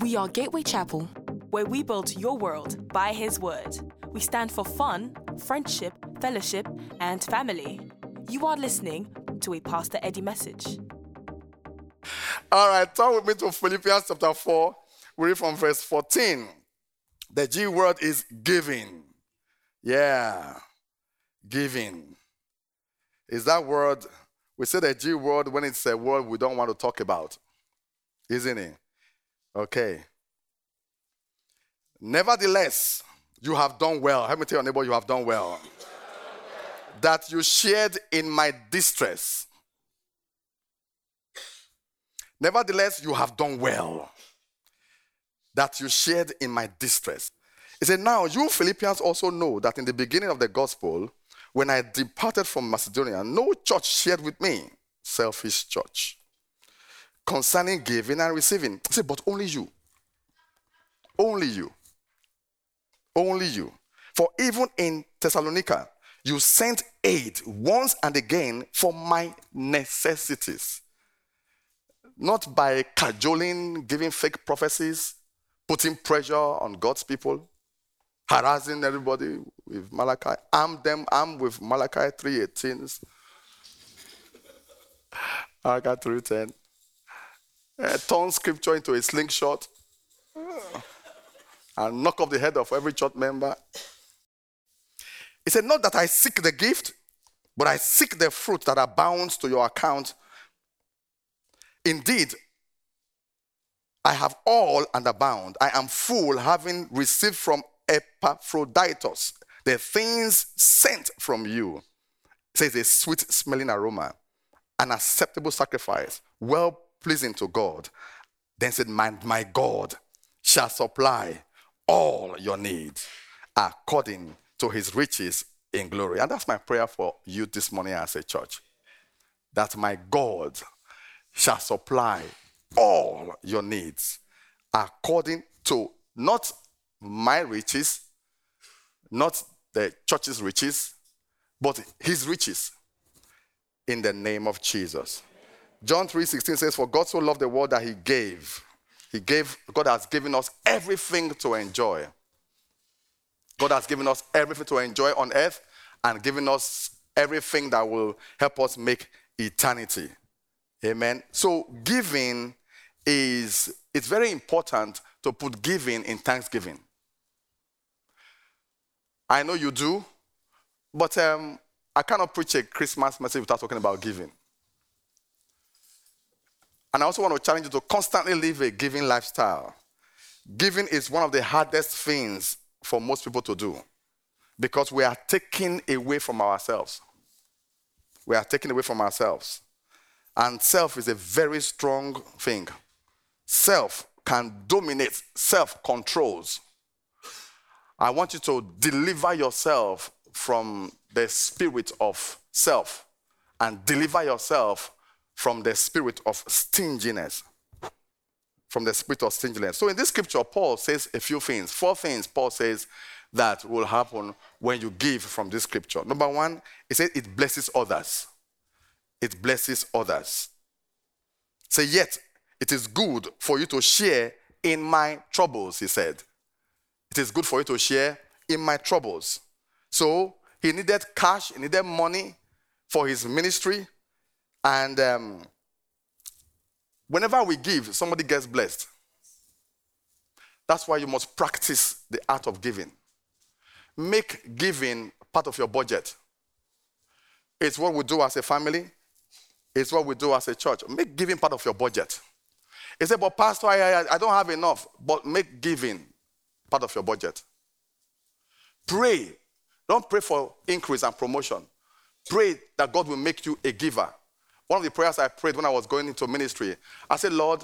We are Gateway Chapel, where we build your world by His Word. We stand for fun, friendship, fellowship, and family. You are listening to a Pastor Eddie message. All right, turn with me to Philippians chapter 4. We read from verse 14. The G word is giving. Yeah, giving. Is that word, we say the G word when it's a word we don't want to talk about, isn't it? Okay. Nevertheless, you have done well. Help me tell your neighbor, you have done well. that you shared in my distress. Nevertheless, you have done well. That you shared in my distress. He said, Now you Philippians also know that in the beginning of the gospel, when I departed from Macedonia, no church shared with me, selfish church concerning giving and receiving. Say, but only you. Only you. Only you. For even in Thessalonica, you sent aid once and again for my necessities. Not by cajoling, giving fake prophecies, putting pressure on God's people, harassing everybody with Malachi. Arm them, arm with Malachi 3.18. Malachi 3.10 uh, turn scripture into a slingshot and knock off the head of every church member. He said, Not that I seek the gift, but I seek the fruit that abounds to your account. Indeed, I have all and abound. I am full, having received from Epaphroditus the things sent from you. It says a sweet smelling aroma, an acceptable sacrifice, well pleasing to God. Then said, my, my God shall supply all your needs according to his riches in glory. And that's my prayer for you this morning as a church. That my God shall supply all your needs according to not my riches, not the church's riches, but his riches in the name of Jesus. John 3:16 says, For God so loved the world that he gave. He gave, God has given us everything to enjoy. God has given us everything to enjoy on earth and given us everything that will help us make eternity. Amen. So giving is it's very important to put giving in thanksgiving. I know you do, but um, I cannot preach a Christmas message without talking about giving. And I also want to challenge you to constantly live a giving lifestyle. Giving is one of the hardest things for most people to do because we are taking away from ourselves. We are taking away from ourselves. And self is a very strong thing. Self can dominate, self controls. I want you to deliver yourself from the spirit of self and deliver yourself from the spirit of stinginess. From the spirit of stinginess. So in this scripture, Paul says a few things. Four things Paul says that will happen when you give from this scripture. Number one, he says it blesses others. It blesses others. Say, yet it is good for you to share in my troubles, he said. It is good for you to share in my troubles. So he needed cash, he needed money for his ministry, and um, whenever we give, somebody gets blessed. That's why you must practice the art of giving. Make giving part of your budget. It's what we do as a family, it's what we do as a church. Make giving part of your budget. He said, But, Pastor, I, I, I don't have enough. But make giving part of your budget. Pray. Don't pray for increase and promotion. Pray that God will make you a giver. One of the prayers I prayed when I was going into ministry, I said, Lord,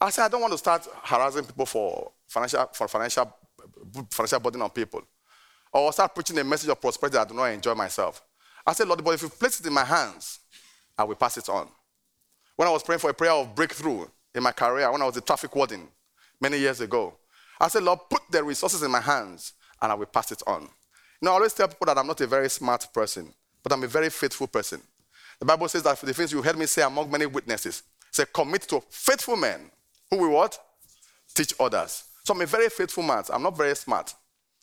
I said, I don't want to start harassing people for financial, for financial, financial burden on people. Or start preaching a message of prosperity that I do not enjoy myself. I said, Lord, but if you place it in my hands, I will pass it on. When I was praying for a prayer of breakthrough in my career, when I was a traffic warden many years ago, I said, Lord, put the resources in my hands and I will pass it on. You know, I always tell people that I'm not a very smart person, but I'm a very faithful person. The Bible says that the things you heard me say among many witnesses, say, commit to faithful men who will what? teach others. So I'm a very faithful man. I'm not very smart.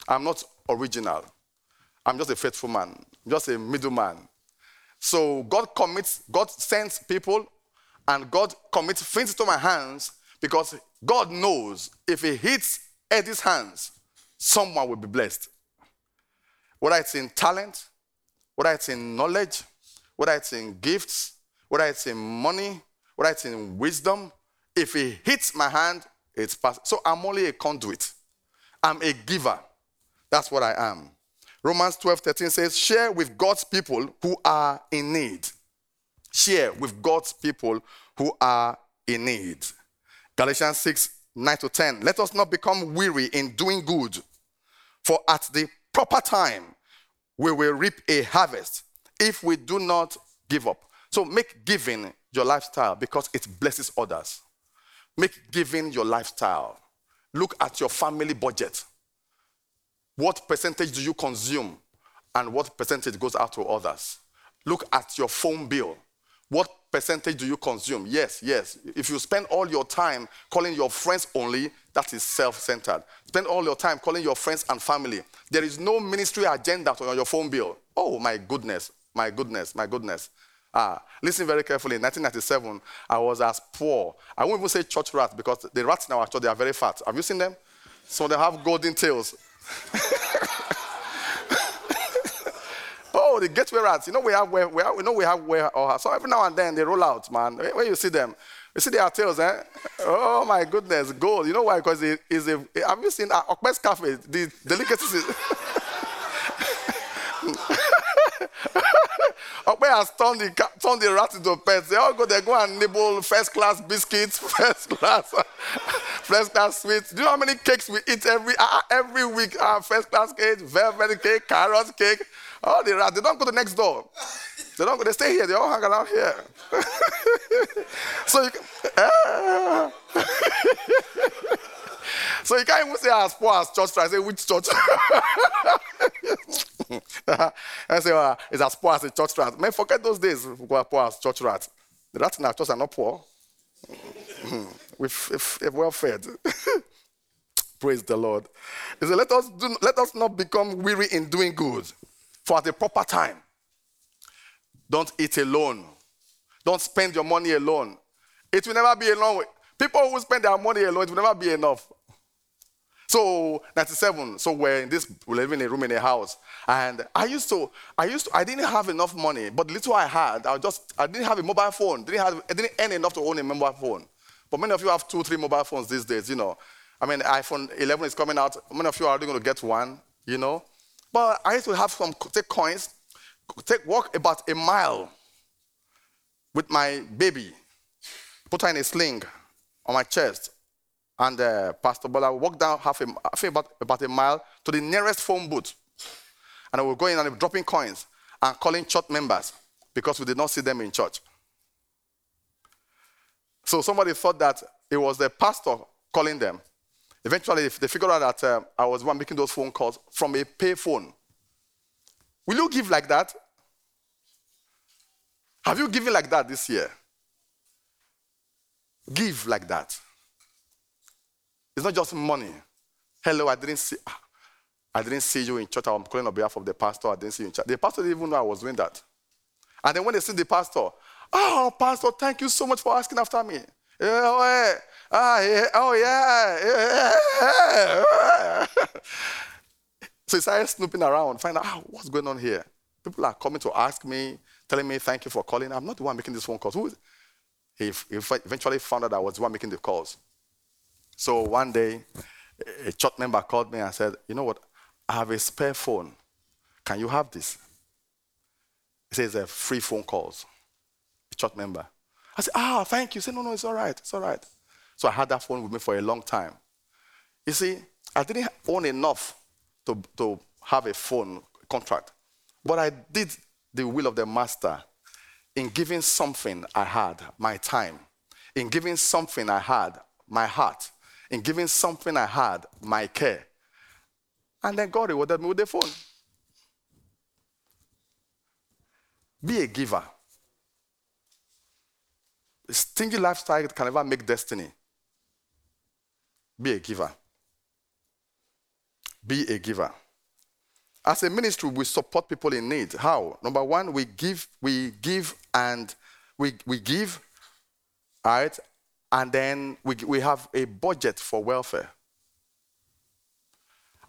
I'm not original. I'm just a faithful man, just a middleman. So God commits, God sends people, and God commits things to my hands because God knows if He hits Eddie's hands, someone will be blessed. Whether it's in talent, whether it's in knowledge, whether it's in gifts, whether it's in money, whether it's in wisdom, if it hits my hand, it's passed. So I'm only a conduit. I'm a giver. That's what I am. Romans 12 13 says, Share with God's people who are in need. Share with God's people who are in need. Galatians 6 9 to 10. Let us not become weary in doing good, for at the proper time we will reap a harvest if we do not give up. So make giving your lifestyle because it blesses others. Make giving your lifestyle. Look at your family budget. What percentage do you consume and what percentage goes out to others? Look at your phone bill. What percentage do you consume? Yes, yes. If you spend all your time calling your friends only, that is self centered. Spend all your time calling your friends and family. There is no ministry agenda on your phone bill. Oh, my goodness, my goodness, my goodness. Ah, listen very carefully. In 1997, I was as poor. I won't even say church rats because the rats in our church they are very fat. Have you seen them? So they have golden tails. oh, the gateway rats. You know we have where, we know we have where or so every now and then they roll out, man. Where you see them, you see their tails, eh? Oh my goodness, gold. You know why? Because it is a. Have you seen uh, Okpes Cafe? The delicacies. Okpe has turned the, turned the rat into pets. They all go there, go and nibble first class biscuits, first class, first class sweets. Do you know how many cakes we eat every uh, every week? Uh, first class cake, velvet cake, carrot cake. All the rats, they don't go to next door. They don't go, they stay here, they all hang around here. so you uh, so you can't even say as poor as church. I say which church? I say well, it's as poor as a church rat. Man, forget those days who are poor as church rats. The rats in our church are not poor. We've, well fed. Praise the Lord. He said, let us, do, let us not become weary in doing good, for at the proper time. Don't eat alone. Don't spend your money alone. It will never be alone. People who spend their money alone, it will never be enough. So 97. So we're in this, we live in a room in a house, and I used to, I used to, I didn't have enough money, but little I had, I just, I didn't have a mobile phone. Didn't have, I didn't earn enough to own a mobile phone. But many of you have two, three mobile phones these days. You know, I mean, iPhone 11 is coming out. Many of you are already going to get one. You know, but I used to have some take coins, take walk about a mile with my baby, put her in a sling on my chest, and uh, Pastor Bola walked down half a, half about, about a mile to the nearest phone booth. And I was going and dropping coins and calling church members because we did not see them in church. So somebody thought that it was the pastor calling them. Eventually, they figured out that uh, I was one making those phone calls from a pay phone. Will you give like that? Have you given like that this year? Give like that. It's not just money. Hello, I didn't see. Ah, I didn't see you in church. I'm calling on behalf of the pastor. I didn't see you in church. The pastor didn't even know I was doing that. And then when they see the pastor, oh, pastor, thank you so much for asking after me. Eh, oh, eh, ah, eh, oh, yeah. Ah, yeah. Oh, yeah. yeah. so he started snooping around, find out oh, what's going on here. People are coming to ask me, telling me, thank you for calling. I'm not the one making these phone calls. Who is? He eventually found out I was the one making the calls. So one day, a church member called me and said, You know what? I have a spare phone. Can you have this? He says, a free phone calls. A church member. I said, Ah, thank you. He said, No, no, it's all right. It's all right. So I had that phone with me for a long time. You see, I didn't own enough to, to have a phone contract, but I did the will of the master in giving something I had, my time, in giving something I had, my heart, in giving something I had, my care. And then God rewarded me with the phone. Be a giver. A stingy lifestyle can never make destiny. Be a giver. Be a giver. As a ministry, we support people in need. How? Number one, we give, we give and we, we give, all right, and then we, we have a budget for welfare.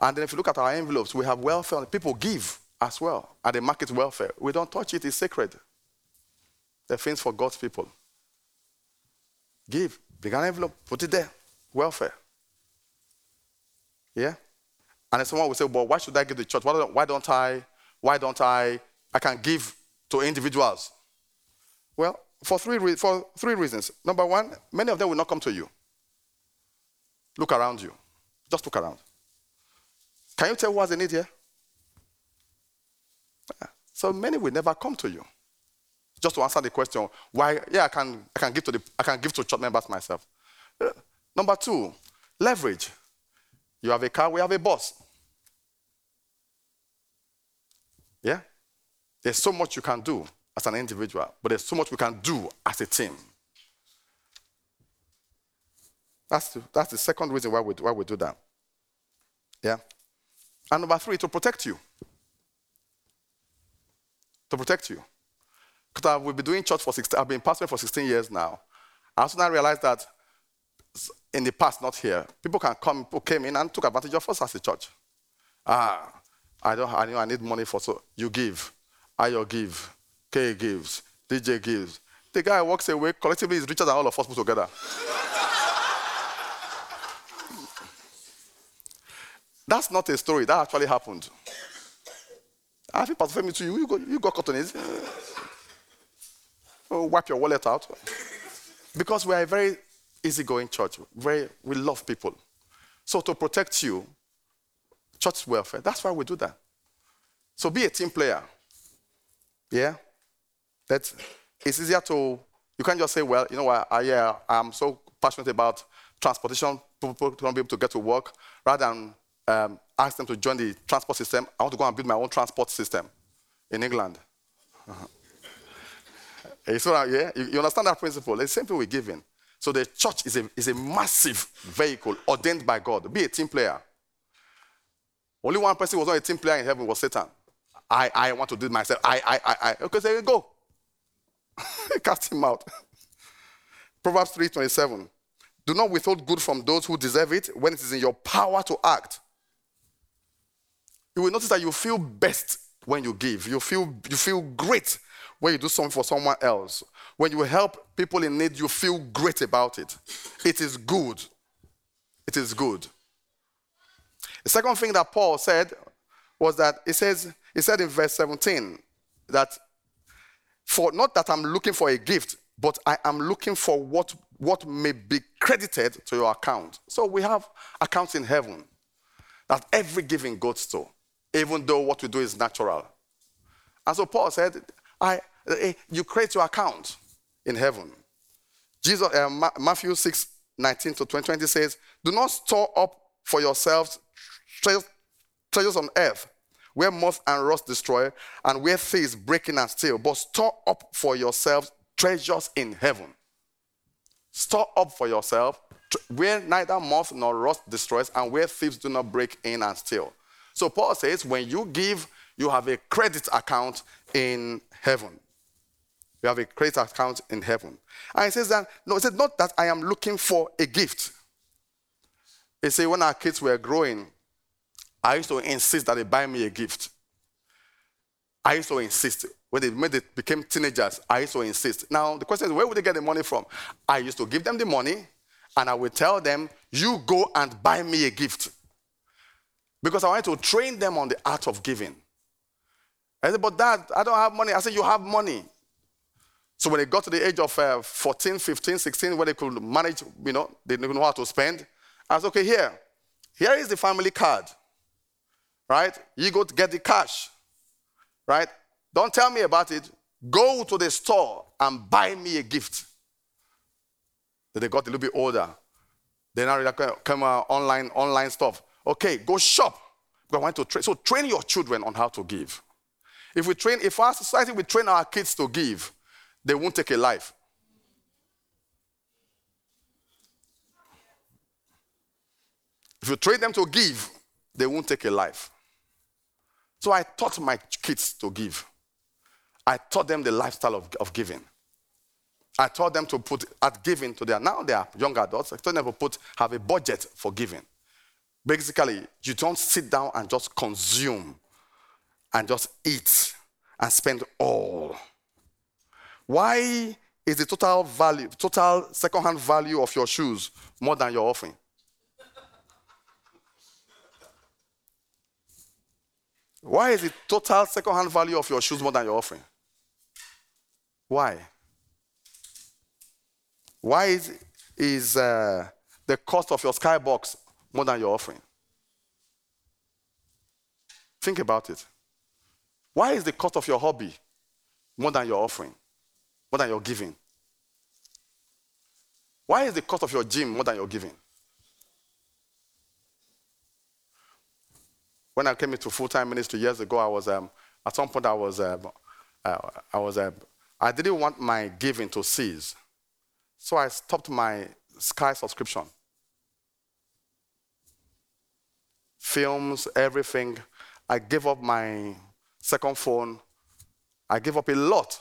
And then if you look at our envelopes, we have welfare. People give as well at the market welfare. We don't touch it, it's sacred. They're things for God's people. Give. Big an envelope, put it there. Welfare. Yeah? And then someone will say, well, why should I give the church? Why don't, why don't I, why don't I, I can give to individuals? Well, for three, for three reasons. Number one, many of them will not come to you. Look around you. Just look around. Can you tell who has a need here? So many will never come to you. Just to answer the question, why? Yeah, I can, I can give to the, I can give to church members myself. Uh, number two, leverage. You have a car, we have a bus. Yeah? There's so much you can do as an individual, but there's so much we can do as a team. That's the, that's the second reason why we, why we do that. Yeah? And number three, to protect you. To protect you. Because we've been doing church for 16, I've been pastoring for 16 years now. I also now realized that in the past, not here, people can come, people came in and took advantage of us as a church. Ah, I don't, I, know I need money for so you give, I will give, K gives, DJ gives. The guy walks away collectively is richer than all of us put together. That's not a story. That actually happened. I think Pastor Femi to you, you got, you got caught on it. Oh, wipe your wallet out. Because we are a very easygoing church. Very, we love people. So to protect you, church welfare, that's why we do that. So be a team player. Yeah? That it's easier to, you can't just say, well, you know what, I, yeah, I'm so passionate about transportation, people to be able to get to work, rather than um, ask them to join the transport system. I want to go and build my own transport system in England. So, yeah, you, you, understand that principle? It's the same thing with giving. So the church is a, is a massive vehicle ordained by God. Be a team player. Only one person was not a team player in heaven was Satan. I, I want to do it myself. I, I, I, I. Okay, there you go. Cast him out. Proverbs 3.27. Do not withhold good from those who deserve it when it is in your power to act you will notice that you feel best when you give. You feel, you feel great when you do something for someone else. When you help people in need, you feel great about it. It is good. It is good. The second thing that Paul said was that he says, he said in verse 17 that for not that I'm looking for a gift, but I am looking for what, what may be credited to your account. So we have accounts in heaven that every giving goes to even though what we do is natural. And so Paul said, I, eh, you create your account in heaven. Jesus, uh, Matthew 6, 19 to 20, 20 says, Do not store up for yourselves treasures on earth, where moth and rust destroy, and where thieves break in and steal, but store up for yourselves treasures in heaven. Store up for yourself where neither moth nor rust destroys, and where thieves do not break in and steal. So Paul says, when you give, you have a credit account in heaven. You have a credit account in heaven. And he says that, no, he said, not that I am looking for a gift. He said, when our kids were growing, I used to insist that they buy me a gift. I used to insist. When they, when they became teenagers, I used to insist. Now, the question is, where would they get the money from? I used to give them the money, and I would tell them, you go and buy me a gift because I wanted to train them on the art of giving. I said, but dad, I don't have money. I said, you have money. So when they got to the age of uh, 14, 15, 16, where they could manage, you know, they didn't know how to spend, I said, okay, here. Here is the family card. Right? You go to get the cash. Right? Don't tell me about it. Go to the store and buy me a gift. Then they got a little bit older. They now come uh, online, online stuff. Okay, go shop. I want to train. So train your children on how to give. If we train, if our society we train our kids to give, they won't take a life. If you train them to give, they won't take a life. So I taught my kids to give. I taught them the lifestyle of, of giving. I taught them to put at giving to their now they are young adults. I taught them to put have a budget for giving. Basically, you don't sit down and just consume and just eat and spend all. Why is the total value, total second-hand value of your shoes more than your offering? Why is the total second-hand value of your shoes more than your offering? Why? Why is, is uh, the cost of your skybox more than your offering? Think about it. Why is the cost of your hobby more than your offering, more than your giving? Why is the cost of your gym more than your giving? When I came into full-time ministry years ago, I was um, at some point I was um, uh, I was uh, I didn't want my giving to cease, so I stopped my Sky subscription. Films, everything. I gave up my second phone. I gave up a lot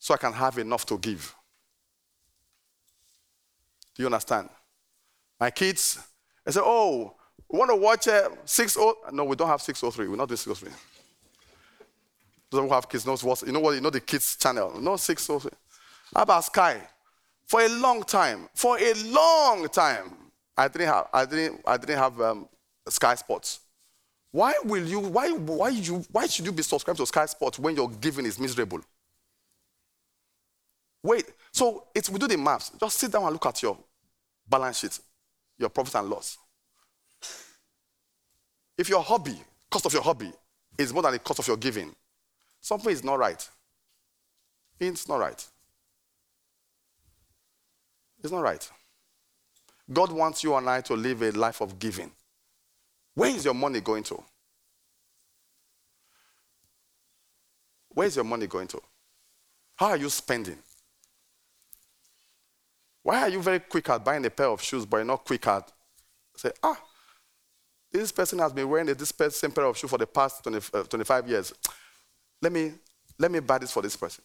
so I can have enough to give. Do you understand? My kids, they say, oh, we want to watch uh, 60. No, we don't have 603. We're not doing 603. Those who have kids knows what, you know what, you know the kids channel. No 603. How about Sky? For a long time, for a long time, I didn't have, I didn't, I didn't have um, Sky Sports. Why will you, why, why, you, why should you be subscribed to Sky Sports when your giving is miserable? Wait, so it's, we do the maths. Just sit down and look at your balance sheet, your profit and loss. If your hobby, cost of your hobby, is more than the cost of your giving, something is not right. It's not right. It's not right. God wants you and I to live a life of giving. Where is your money going to? Where is your money going to? How are you spending? Why are you very quick at buying a pair of shoes, but you're not quick at say, ah, this person has been wearing this same pair of shoes for the past 20, uh, 25 years. Let me, let me buy this for this person.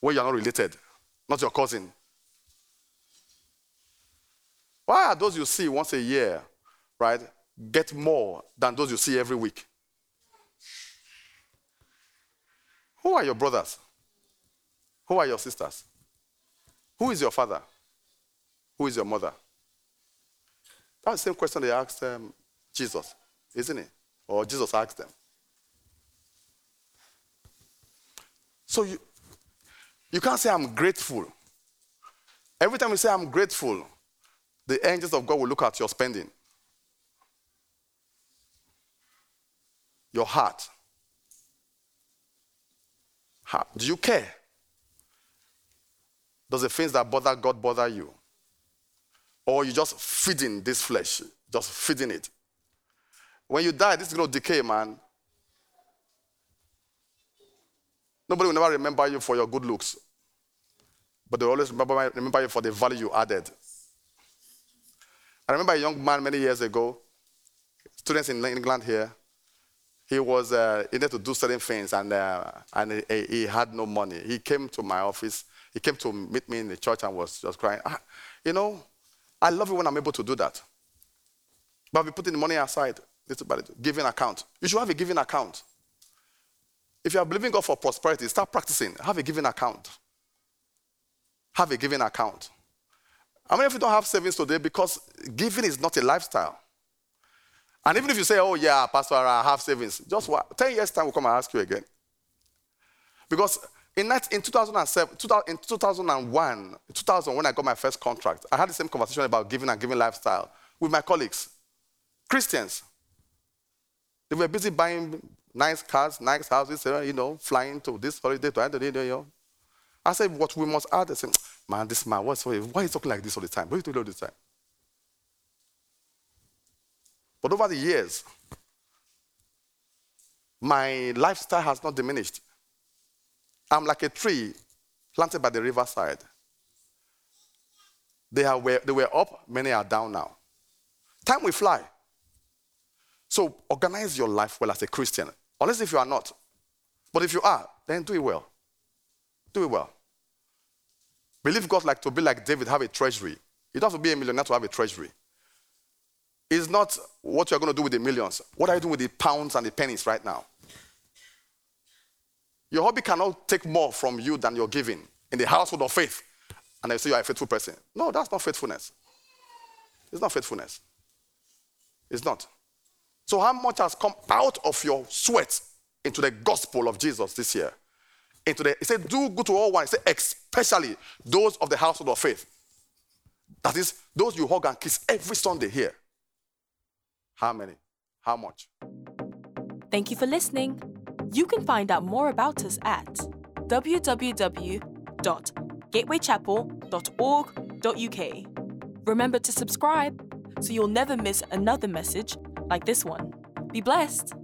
Where you're not related, not your cousin. Why are those you see once a year, right, get more than those you see every week? Who are your brothers? Who are your sisters? Who is your father? Who is your mother? That's the same question they asked um, Jesus, isn't it? Or Jesus asked them. So you, you can't say, I'm grateful. Every time you say, I'm grateful, the angels of God will look at your spending, your heart. How, do you care? Does the things that bother God bother you? Or you just feeding this flesh, just feeding it. When you die, this is going to decay, man. Nobody will never remember you for your good looks, but they always remember, remember you for the value you added. I remember a young man many years ago, students in England here. He was uh, he needed to do certain things, and uh, and he, he, had no money. He came to my office. He came to meet me in the church and was just crying. Ah, you know, I love it when I'm able to do that. But be putting the money aside, little by little, giving account. You should have a giving account. If you are believing God for prosperity, start practicing. Have a giving account. Have a giving account. How many of you don't have savings today because giving is not a lifestyle? And even if you say, oh, yeah, Pastor, I have savings, just what, 10 years' time, we'll come and ask you again. Because in, that, in 2007, in 2001, 2000, when I got my first contract, I had the same conversation about giving and giving lifestyle with my colleagues, Christians. They were busy buying nice cars, nice houses, eh, you know, flying to this holiday to end you know. I said, what we must add, I said, man, this man, what's, why is talking like this all the time? What are you doing all the time? But over the years, my lifestyle has not diminished. I'm like a tree planted by the riverside. They, are, were, they were up, many are down now. Time will fly. So organize your life well as a Christian, unless if you are not. But if you are, then do it well. Do it well. Believe God like to be like David, have a treasury. You don't have to be a millionaire to have a treasury. It's not what you're going to do with the millions. What are you doing with the pounds and the pennies right now? Your hobby cannot take more from you than you're giving in the household of faith. And they say you're a faithful person. No, that's not faithfulness. It's not faithfulness. It's not. So, how much has come out of your sweat into the gospel of Jesus this year? Into the, he said, do good to all one. He said, especially those of the household of faith. That is, those you hug and kiss every Sunday here. How many? How much? Thank you for listening. You can find out more about us at www.gatewaychapel.org.uk. Remember to subscribe so you'll never miss another message like this one. Be blessed.